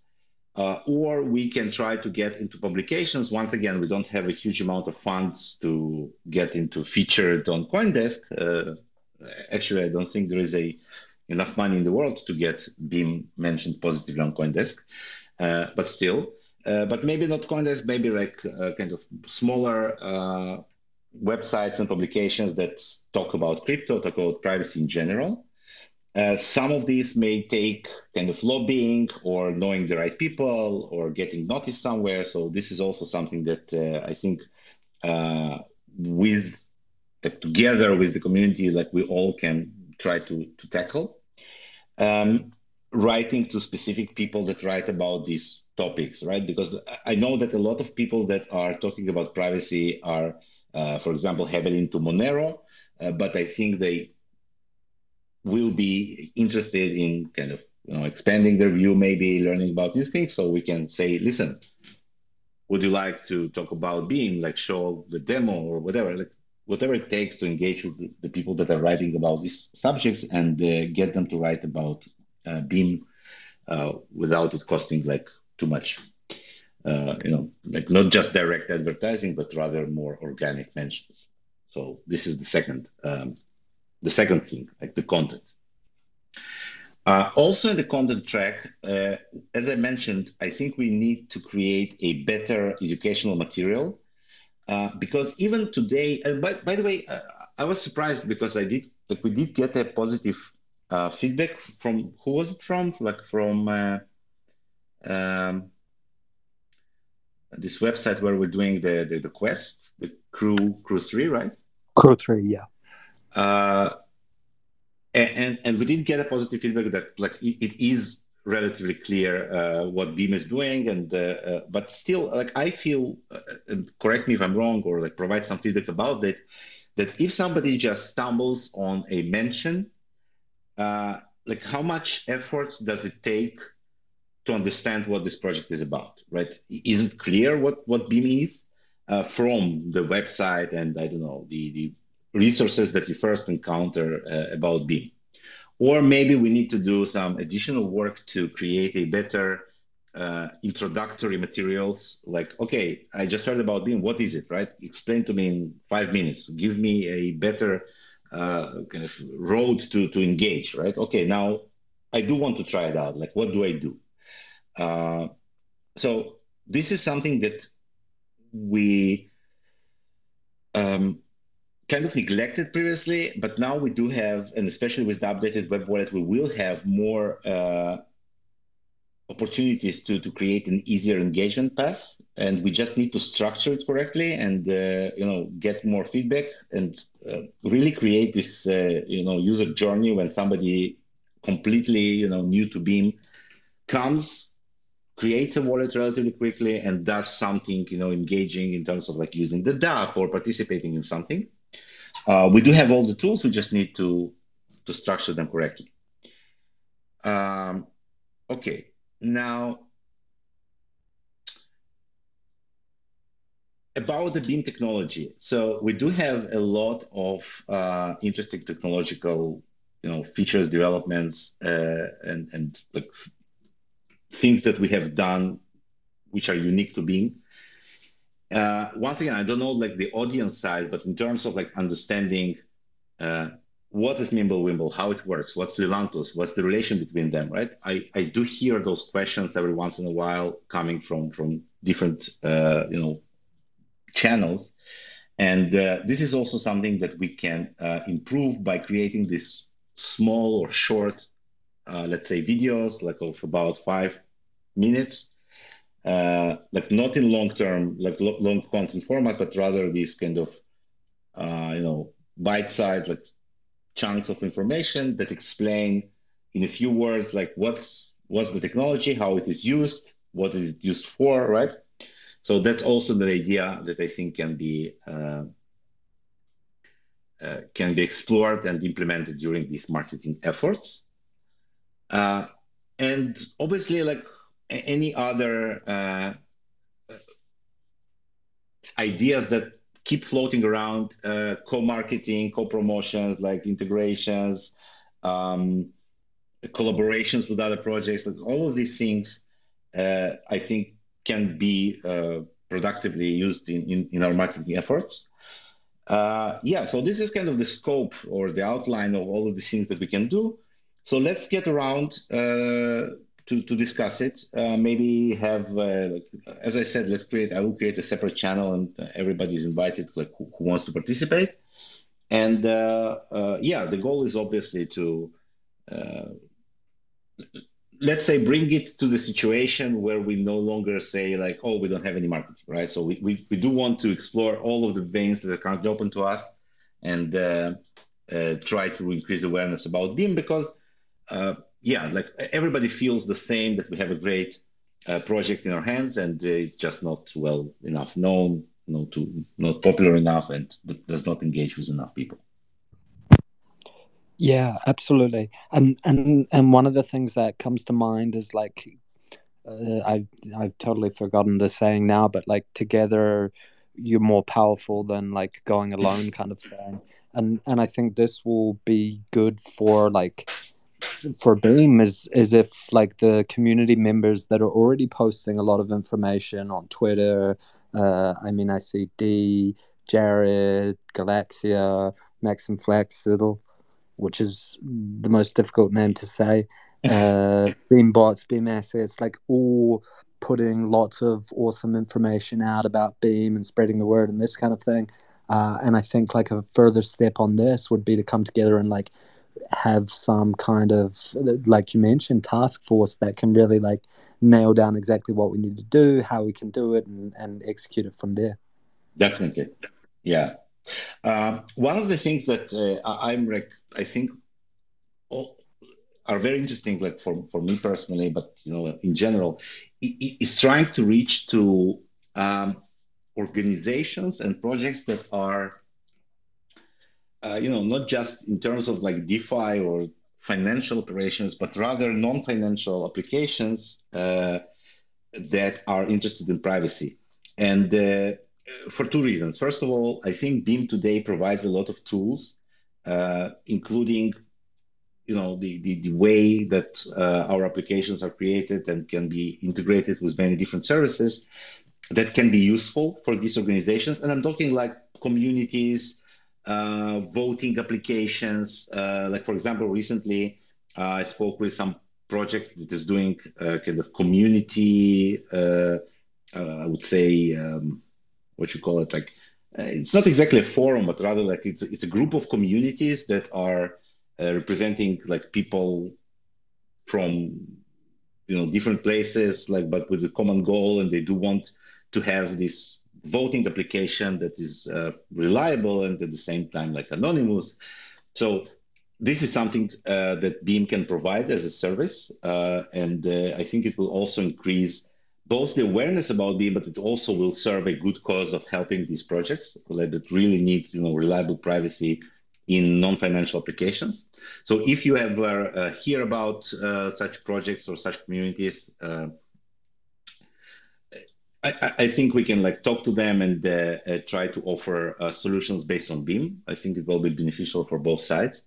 Uh, or we can try to get into publications. Once again, we don't have a huge amount of funds to get into featured on CoinDesk. Uh, actually, I don't think there is a enough money in the world to get Beam mentioned positively on CoinDesk, uh, but still, but maybe not CoinDesk, maybe like uh, kind of smaller uh, websites and publications that talk about crypto, talk about privacy in general. Uh, some of these may take kind of lobbying or knowing the right people or getting noticed somewhere. So this is also something that uh, I think uh, with like, together with the community, like we all can try to to tackle. Um, writing to specific people that write about these topics, right? Because I know that a lot of people that are talking about privacy are, uh, for example, heavily into Monero, uh, but I think they will be interested in kind of you know expanding their view, maybe learning about new things. So we can say, listen, would you like to talk about Beam, like show the demo or whatever, like whatever it takes to engage with the, the people that are writing about these subjects and uh, get them to write about Beam uh, without it costing like too much. Uh, you know, like not just direct advertising, but rather more organic mentions. So this is the second um, the second thing, like the content. Uh, also in the content track, uh, as I mentioned, I think we need to create a better educational material uh, because even today, and by, by the way, uh, I was surprised because I did, like we did get a positive uh, feedback from, who was it from? Like from uh, um, this website where we're doing the, the, the quest, the crew, Crew3, right? Crew3, yeah. Uh, and, and we did get a positive feedback that like it, it is relatively clear uh, what Beam is doing, and uh, uh, but still, like I feel, uh, and correct me if I'm wrong, or like provide some feedback about it, that if somebody just stumbles on a mention, like how much effort does it take to understand what this project is about, right? Is it clear what what Beam is uh, from the website and I don't know the the resources that you first encounter uh, about Beam. Or maybe we need to do some additional work to create a better uh, introductory materials like, okay, I just heard about Beam. What is it, right? Explain to me in five minutes. Give me a better uh, kind of road to, to engage, right? Okay, now I do want to try it out. Like, what do I do? Uh, so this is something that we um, kind of neglected previously, but now we do have, and especially with the updated web wallet, we will have more uh, opportunities to, to create an easier engagement path. And we just need to structure it correctly and, uh, you know, get more feedback and really create this, uh, you know, user journey when somebody completely, you know, new to Beam comes, creates a wallet relatively quickly and does something, you know, engaging in terms of like using the DApp or participating in something. Uh, we do have all the tools. We just need to to structure them correctly. Um, okay, now about the beam technology. So we do have a lot of uh, interesting technological, you know, features, developments, uh, and and like things that we have done, which are unique to Beam. Uh, once again, I don't know like the audience size, but in terms of like understanding uh, what is Mimblewimble, how it works, what's Lelantus, what's the relation between them, right? I, I do hear those questions every once in a while coming from from different uh, you know channels, and uh, this is also something that we can uh, improve by creating these small or short, uh, let's say, videos like of about five minutes uh, like not in long term, like lo- long content format, but rather these kind of, uh, you know, bite size, like chunks of information that explain in a few words, like what's what's the technology, how it is used, what is it used for, right? So that's also the idea that I think can be uh, uh, can be explored and implemented during these marketing efforts. Uh, and obviously, like any other uh, ideas that keep floating around uh, co-marketing co-promotions like integrations um, collaborations with other projects like all of these things uh, i think can be uh, productively used in, in, in, our marketing efforts uh, yeah so this is kind of the scope or the outline of all of the things that we can do so let's get around uh, to to discuss it. Uh, maybe have, uh, like, as I said, let's create. I will create a separate channel, and everybody is invited, like who, who wants to participate. And yeah, the goal is obviously to let's say bring it to the situation where we no longer say like, oh, we don't have any marketing, right? So we we, we do want to explore all of the veins that are currently open to us, and uh, uh, try to increase awareness about Beam because uh, yeah, like everybody feels the same that we have a great uh, project in our hands and it's just not well enough known, not too, not popular enough, and does not engage with enough people. Yeah, absolutely. And and and one of the things that comes to mind is like uh, I've I've totally forgotten the saying now, but like together you're more powerful than like going alone kind of thing. And and I think this will be good for like for Beam is is if like the community members that are already posting a lot of information on Twitter. Uh, I mean, I see D, Jared, Galaxia, Maxim Flaxidle, which is the most difficult name to say. Uh, Beam bots, Beam assets, like all putting lots of awesome information out about Beam and spreading the word and this kind of thing. Uh, and I think like a further step on this would be to come together and like have some kind of like you mentioned task force that can really like nail down exactly what we need to do how we can do it and, and execute it from there definitely yeah um, one of the things that uh, i'm like i think all, are very interesting like for, for me personally but you know in general is trying to reach to um, organizations and projects that are uh, you know, not just in terms of like DeFi or financial operations, but rather non-financial applications uh, that are interested in privacy. And uh, for two reasons. First of all, I think Beam today provides a lot of tools, including you know the, the, the way that uh, our applications are created and can be integrated with many different services that can be useful for these organizations. And I'm talking like communities, uh, voting applications. Uh, like for example, recently uh, I spoke with some project that is doing uh, kind of community. Uh, I would say um, what you call it like it's not exactly a forum, but rather like it's it's a group of communities that are representing like people from you know different places like but with a common goal and they do want to have this voting application that is uh, reliable and at the same time like anonymous. So this is something uh, that Beam can provide as a service, uh, and uh, I think it will also increase both the awareness about Beam, but it also will serve a good cause of helping these projects that really need you know reliable privacy in non-financial applications. So if you ever uh, hear about uh, such projects or such communities, I, I, think we can like talk to them and uh, uh, try to offer uh, solutions based on Beam. I think it will be beneficial for both sides.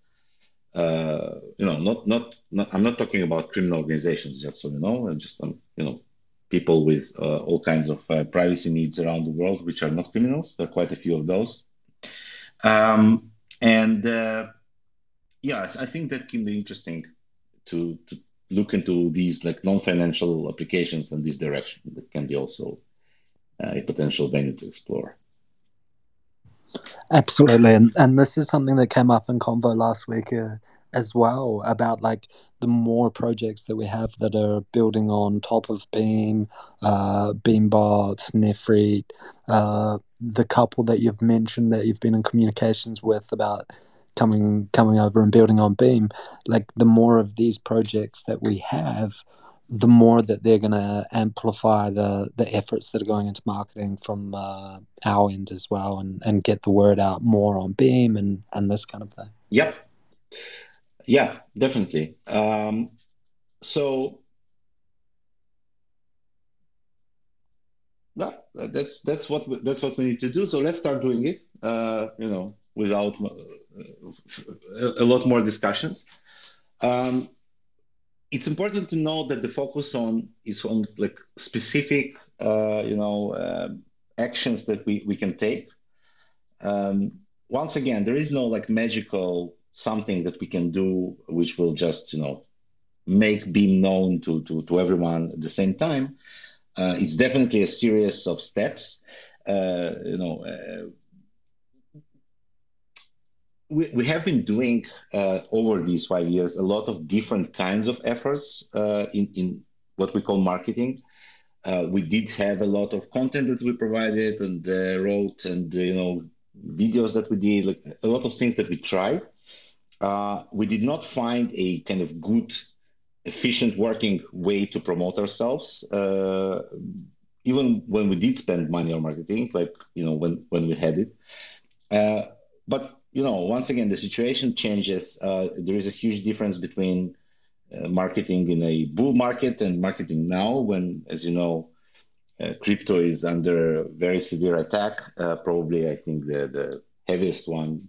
Uh, you know, not, not, not I'm not talking about criminal organizations, just so you know, just um, you know, people with uh, all kinds of uh, privacy needs around the world, which are not criminals. There are quite a few of those. Um, and yes, I think that can be interesting to, to look into these like non-financial applications in this direction. That can be also uh, a potential venue to explore. Absolutely, and and this is something that came up in convo last week uh, as well about like the more projects that we have that are building on top of Beam, uh, Beambots, Nephrite, uh, the couple that you've mentioned that you've been in communications with about coming coming over and building on Beam, like the more of these projects that we have, the more that they're going to amplify the the efforts that are going into marketing from uh, our end as well, and and get the word out more on Beam and and this kind of thing. Yep. Yeah, definitely. Um, so. Yeah, that's that's what we, that's what we need to do. So let's start doing it. Uh, you know, without uh, a lot more discussions. Um, it's important to know that the focus on is on like specific, uh, you know, uh, actions that we, we can take. Um, once again, there is no like magical something that we can do which will just, you know, make Beam known to, to, to everyone at the same time. Uh, it's definitely a series of steps. Uh, you know, uh, we, we have been doing uh, over these five years a lot of different kinds of efforts uh, in, in what we call marketing. Uh, we did have a lot of content that we provided and wrote and you know videos that we did like a lot of things that we tried we did not find a kind of good efficient working way to promote ourselves uh, even when we did spend money on marketing like you know when when we had it uh, but you know once again the situation changes uh, there is a huge difference between uh, marketing in a bull market and marketing now when, as you know, uh, crypto is under very severe attack. Uh, probably, I think the, the heaviest one,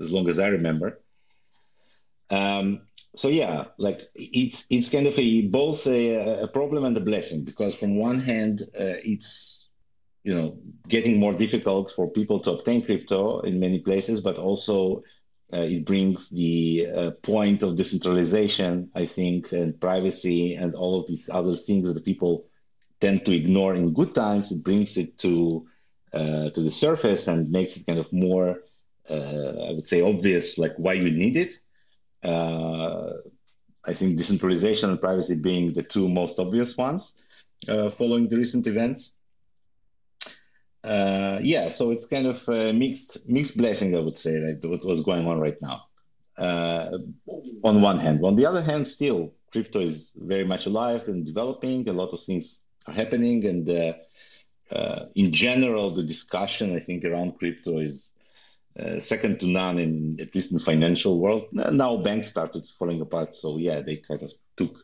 as long as I remember. Um, so yeah, like it's it's kind of a both a, a problem and a blessing because from one hand, uh, it's you know getting more difficult for people to obtain crypto in many places, but also uh, it brings the uh, point of decentralization, I think, and privacy and all of these other things that people tend to ignore in good times. It brings it to uh, to the surface and makes it kind of more, I would say, obvious, like why you need it. Uh, I think decentralization and privacy being the two most obvious ones uh, following the recent events uh, yeah, so it's kind of a mixed mixed blessing, I would say, right? What, what's going on right now. Uh, on one hand, on the other hand, still crypto is very much alive and developing. A lot of things are happening, and uh, uh in general, the discussion I think around crypto is uh, second to none in at least in financial world. Now banks started falling apart, so yeah, they kind of took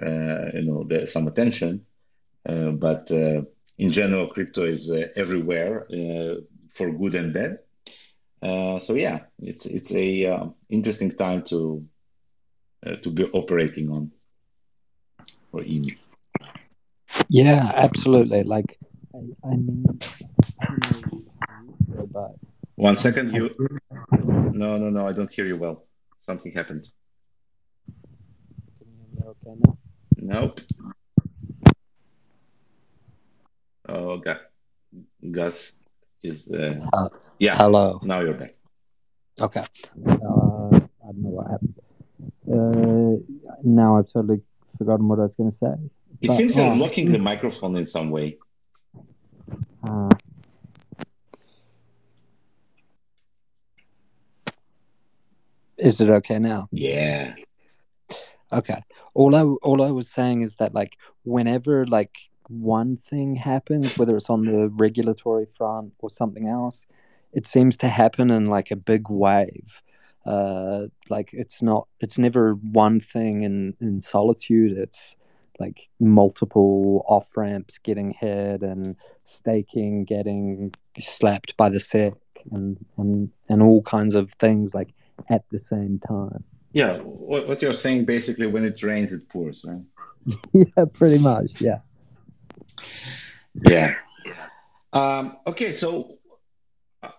uh, you know the, some attention, but in general, crypto is uh, everywhere uh, for good and bad. Uh, so yeah, it's it's a interesting time to to be operating on or in. Yeah, absolutely. Like, I, I mean, but one second, you. No, no, no. I don't hear you well. Something happened. Can you hear me okay now? Nope. Oh, Gus, Gus is. Uh, uh, yeah. Hello. Now you're back. Okay. Uh, I don't know what happened. Uh, now I've totally forgotten what I was going to say. It but, seems you're blocking the microphone in some way. Is it okay now? Yeah. Okay. All I all I was saying is that like whenever like one thing happens, whether it's on the regulatory front or something else, it seems to happen in like a big wave. Uh, like it's not, it's never one thing in in solitude. It's like multiple off ramps getting hit and staking getting slapped by the SEC and and and all kinds of things like at the same time. Yeah, what, what you're saying basically, when it rains, it pours, right? yeah, pretty much. Yeah. Yeah. Um, okay, so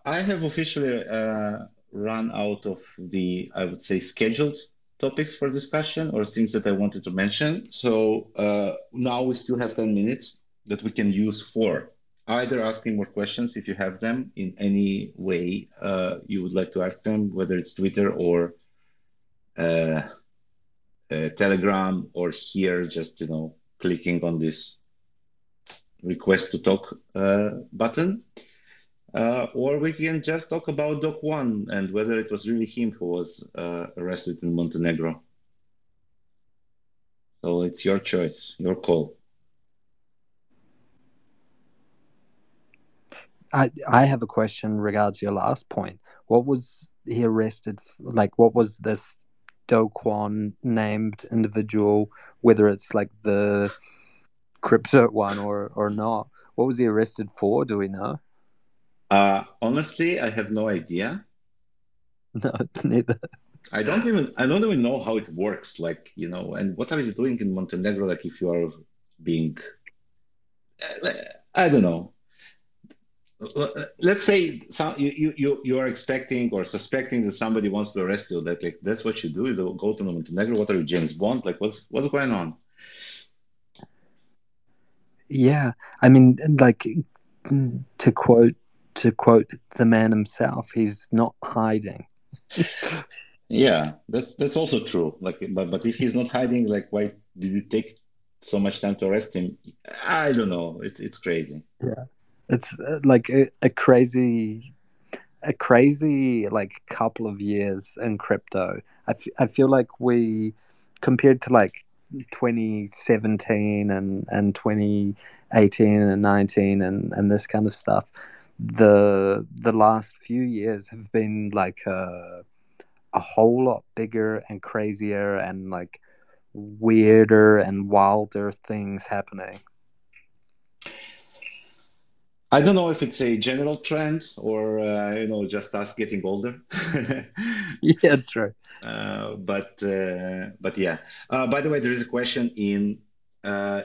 I have officially uh, run out of the, I would say, scheduled topics for discussion or things that I wanted to mention. So uh, now we still have 10 minutes that we can use for either asking more questions if you have them in any way uh, you would like to ask them, whether it's Twitter or uh, uh, Telegram or here, just you know, clicking on this request to talk uh, button. Uh, or we can just talk about Do Kwon and whether it was really him who was uh, arrested in Montenegro. So it's your choice, your call. I I have a question regards your last point. What was he arrested? For? Like, what was this Do Kwon named individual? Whether it's like the crypto one or or not. What was he arrested for? Do we know? Uh, honestly, I have no idea. No, neither. I don't even I don't even know how it works. Like you know, and what are you doing in Montenegro? Like if you are being, I don't know. Uh, let's say some, you, you you are expecting or suspecting that somebody wants to arrest you. That like that's what you do. You go to the Montenegro. What are you, James Bond? Like what's what's going on? Yeah, I mean, like to quote to quote the man himself, he's not hiding. yeah, that's that's also true. Like, but but if he's not hiding, like, why did it take so much time to arrest him? I don't know. It's it's crazy. Yeah, it's uh, like a, a crazy, a crazy like couple of years in crypto. I, f- I feel like we compared to like 2017 and and 2018 and 19 and and this kind of stuff the the last few years have been like a, a whole lot bigger and crazier and like weirder and wilder things happening I don't know if it's a general trend or uh, you know just us getting older. yeah, true. Uh, but uh, but yeah. Uh, by the way, there is a question in uh,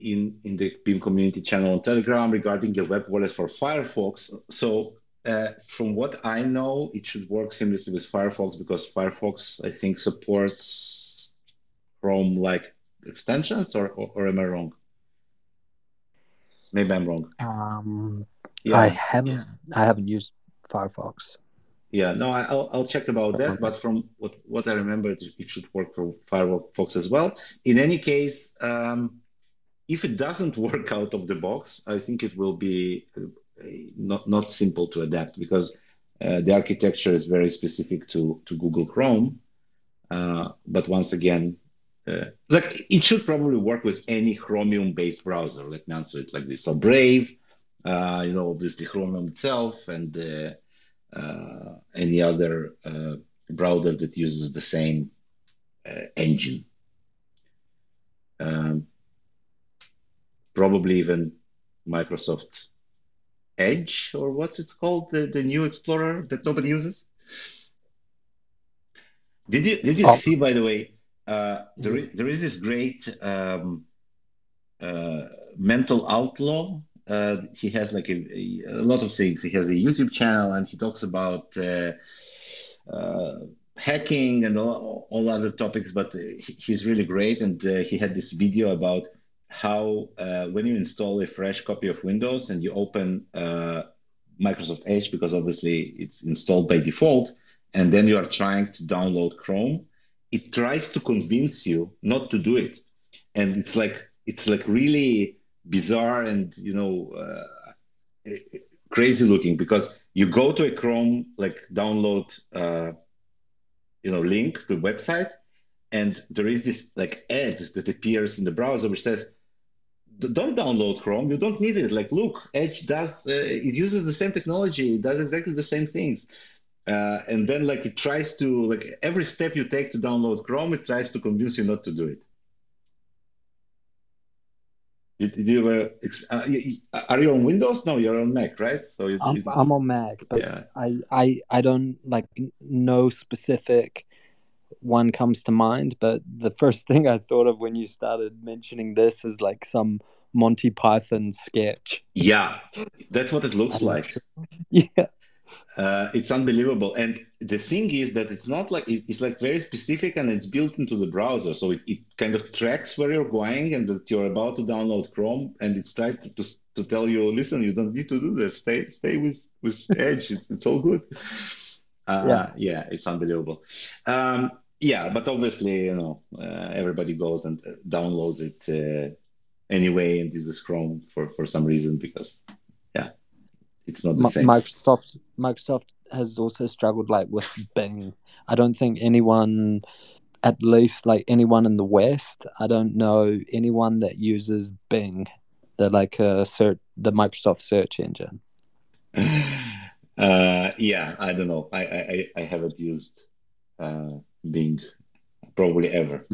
in in the Beam community channel on Telegram regarding the web wallet for Firefox. So uh, from what I know, it should work seamlessly with Firefox because Firefox I think supports Chrome like extensions, or, or, or am I wrong? Maybe I'm wrong. Um, yeah. I haven't I haven't used Firefox. Yeah, no, I, will I'll check about that. But from what what I remember, it, it should work for Firefox as well. In any case, um, if it doesn't work out of the box, I think it will be uh, not not simple to adapt because uh, the architecture is very specific to to Google Chrome. Uh, but once again, uh, like it should probably work with any Chromium-based browser. Let me answer it like this: so Brave, uh, you know, obviously Chromium itself, and uh, uh any other uh, browser that uses the same uh, engine. Um, probably even Microsoft Edge or what's it called, the, the new Explorer that nobody uses. Did you did you oh. see by the way? Uh, there, is, there is this great um, uh, mental outlaw. Uh, he has like a, a, a, lot of things. He has a YouTube channel and he talks about uh, uh, hacking and all, all, other topics. But he's really great. And he had this video about how when you install a fresh copy of Windows and you open Microsoft Edge, because obviously it's installed by default, and then you are trying to download Chrome it tries to convince you not to do it. And it's like it's like really bizarre and you know uh, crazy looking because you go to a chrome like download uh, you know link to website and there is this like ad that appears in the browser which says don't download chrome. You don't need it. Like look edge does uh, it uses the same technology. It does exactly the same things uh, and then like it tries to like every step you take to download Chrome, it tries to convince you not to do it. Did, did you ever, uh, are you on Windows? No, you're on Mac, right? So it, I'm, it, I'm on Mac, but yeah. I, I I don't like no specific one comes to mind. But the first thing I thought of when you started mentioning this is like some Monty Python sketch. Yeah, that's what it looks like. Yeah, uh, it's unbelievable. And the thing is that it's not like it's like very specific and it's built into the browser. So it, it kind of tracks where you're going and that you're about to download Chrome and it's trying to, to, to tell you, listen, you don't need to do that. Stay stay with, with Edge. It's, it's all good. Uh, yeah. yeah, it's unbelievable. Um, yeah, but obviously, you know, uh, everybody goes and uh, downloads it uh, anyway and uses Chrome for, for some reason because, it's not the same. Microsoft Microsoft has also struggled like with Bing. I don't think anyone, at least like anyone in the West, I don't know anyone that uses Bing, the like uh, search the Microsoft search engine. Uh, yeah, I don't know. I I, I haven't used uh, Bing probably ever.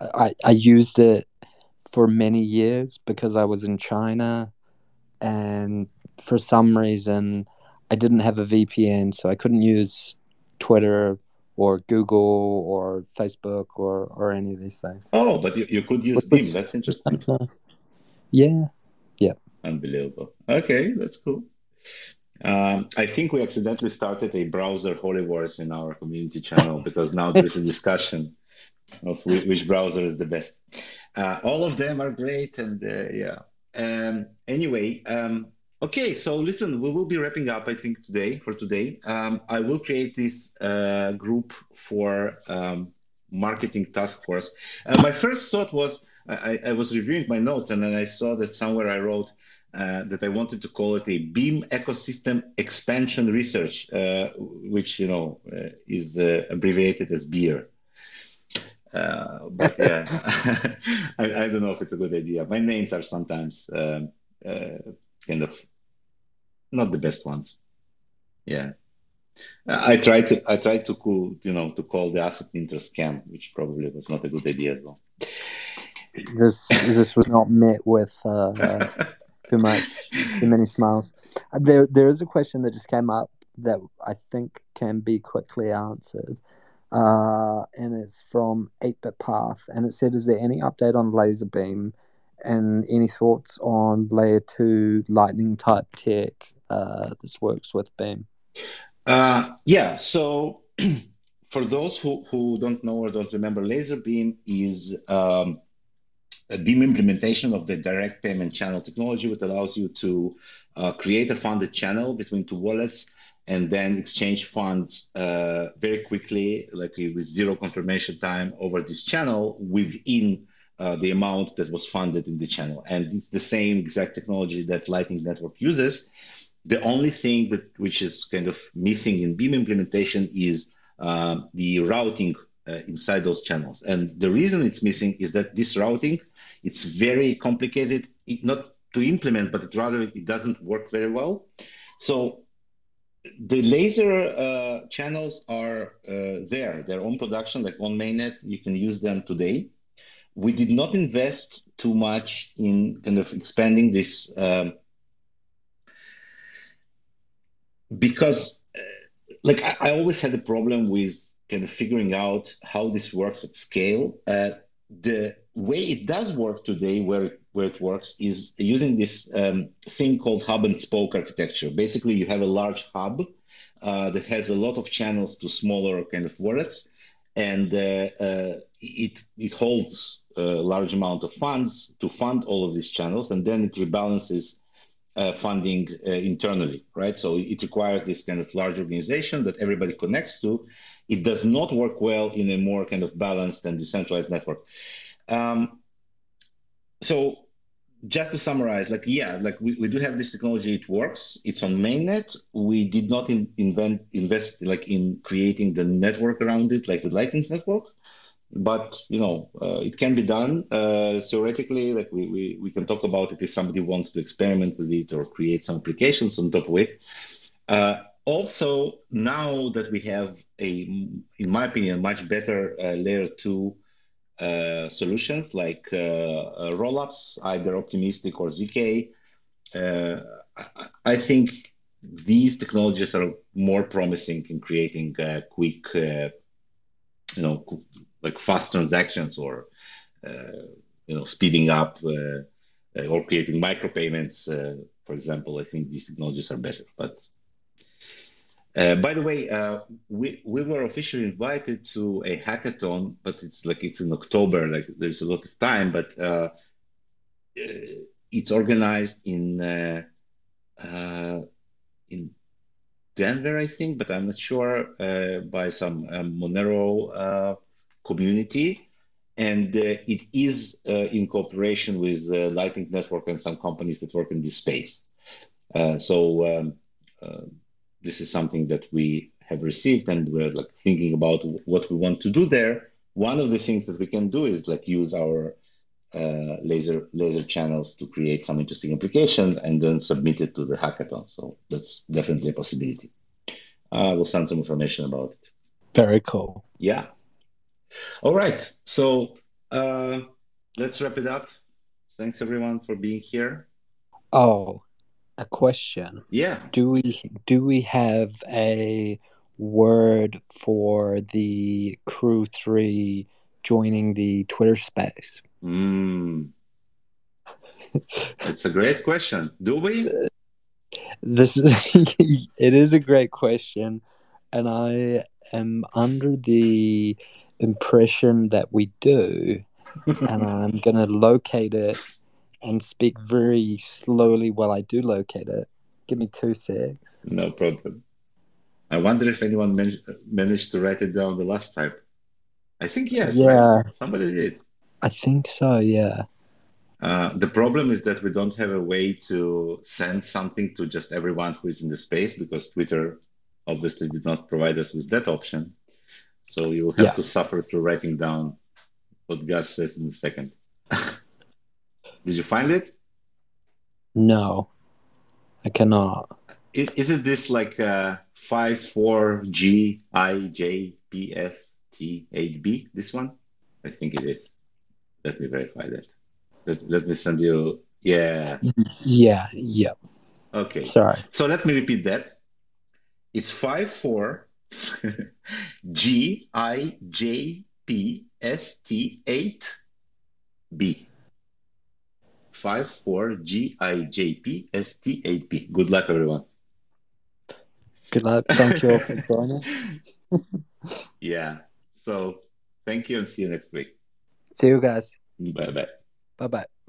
I I used it for many years because I was in China and for some reason I didn't have a VPN, so I couldn't use Twitter or Google or Facebook or, or any of these things. Oh, but you, you could use Bing. That's interesting. Yeah. Yeah. Unbelievable. Okay, that's cool. Um, I think we accidentally started a browser holy wars in our community channel because now there's a discussion of which, which browser is the best. Uh, all of them are great, and uh, yeah. Um, anyway, um, okay. So listen, we will be wrapping up. I think today for today. Um, I will create this uh, group for um, marketing task force. Uh, my first thought was I, I, was reviewing my notes, and then I saw that somewhere I wrote. Uh, that I wanted to call it a Beam ecosystem expansion research, uh, which you know is abbreviated as BEER. Uh, but yeah, I, I, don't know if it's a good idea. My names are sometimes um, uh, kind of not the best ones. Yeah, I tried to I tried to call you know to call the asset interest scam, which probably was not a good idea as well. This this was not met with uh, too much too many smiles. There there is a question that just came up that I think can be quickly answered uh, and it's from 8-Bit Path. And it said, is there any update on Laser Beam and any thoughts on layer 2 lightning type tech uh, this works with Beam? Uh, yeah, so for those who, who don't know or don't remember, Laser Beam is um, a Beam implementation of the direct payment channel technology, which allows you to uh, create a funded channel between two wallets and then exchange funds uh, very quickly, like with zero confirmation time over this channel within uh, the amount that was funded in the channel. And it's the same exact technology that Lightning Network uses. The only thing that which is kind of missing in Beam implementation is uh, the routing uh, inside those channels. And the reason it's missing is that this routing, it's very complicated, it, not to implement, but it rather it doesn't work very well. So the laser uh, channels are uh, there. They're on production, like on mainnet. You can use them today. We did not invest too much in kind of expanding this um, because, uh, like, I, I, always had a problem with kind of figuring out how this works at scale. Uh, the way it does work today, where where it works is using this um, thing called hub and spoke architecture. Basically, you have a large hub uh, that has a lot of channels to smaller kind of wallets, and uh, uh, it it holds a large amount of funds to fund all of these channels, and then it rebalances uh, funding uh, internally, right? So it requires this kind of large organization that everybody connects to. It does not work well in a more kind of balanced and decentralized network. Um, so just to summarize, like yeah, like we, we do have this technology, it works. It's on mainnet. We did not in, invent invest like in creating the network around it, like the Lightning Network. But you know, uh, it can be done uh, theoretically. Like we, we we can talk about it if somebody wants to experiment with it or create some applications on top of it. Uh, also, now that we have a, in my opinion, much better uh, layer two uh, solutions like uh, rollups, either optimistic or ZK. I, think these technologies are more promising in creating quick, you know, like fast transactions or you know speeding up or creating micropayments. for example, I think these technologies are better, but uh, by the way, uh, we we were officially invited to a hackathon, but it's like it's in October. Like there's a lot of time, but uh, uh it's organized in uh, uh, in Denver, I think, but I'm not sure by some um, Monero community, and it is in cooperation with Lightning Network and some companies that work in this space. so. Um, this is something that we have received and we're like thinking about what we want to do there. One of the things that we can do is like use our uh, laser laser channels to create some interesting applications and then submit it to the hackathon. So that's definitely a possibility. I uh, will send some information about it. Very cool. Yeah. All right. So uh, let's wrap it up. Thanks everyone for being here. Oh, a question. Yeah. Do we do we have a word for the Crew3 joining the Twitter space? Mm. It's a great question. Do we? this is it is a great question, and I am under the impression that we do, and I'm gonna locate it and speak very slowly while I do locate it. Give me two secs. No problem. I wonder if anyone man managed to write it down the last time. I think yes, Yeah, right? Somebody did. I think so. Yeah. Uh, the problem is that we don't have a way to send something to just everyone who is in the space because Twitter obviously did not provide us with that option. So you will have Yeah. to suffer through writing down what Gus says in a second. Did you find it? No, I cannot. Is, isn't this like uh, 54GIJPST8B? This one? I think it is. Let me verify that. Let, let me send you. Yeah. Yeah. Yep. Okay. Sorry. So let me repeat that. It's 54 GIJPST8B. 54 GIJPST8B. Good luck, everyone. Good luck. Thank you all for joining. Yeah. So thank you and see you next week. See you guys. Bye bye. Bye bye.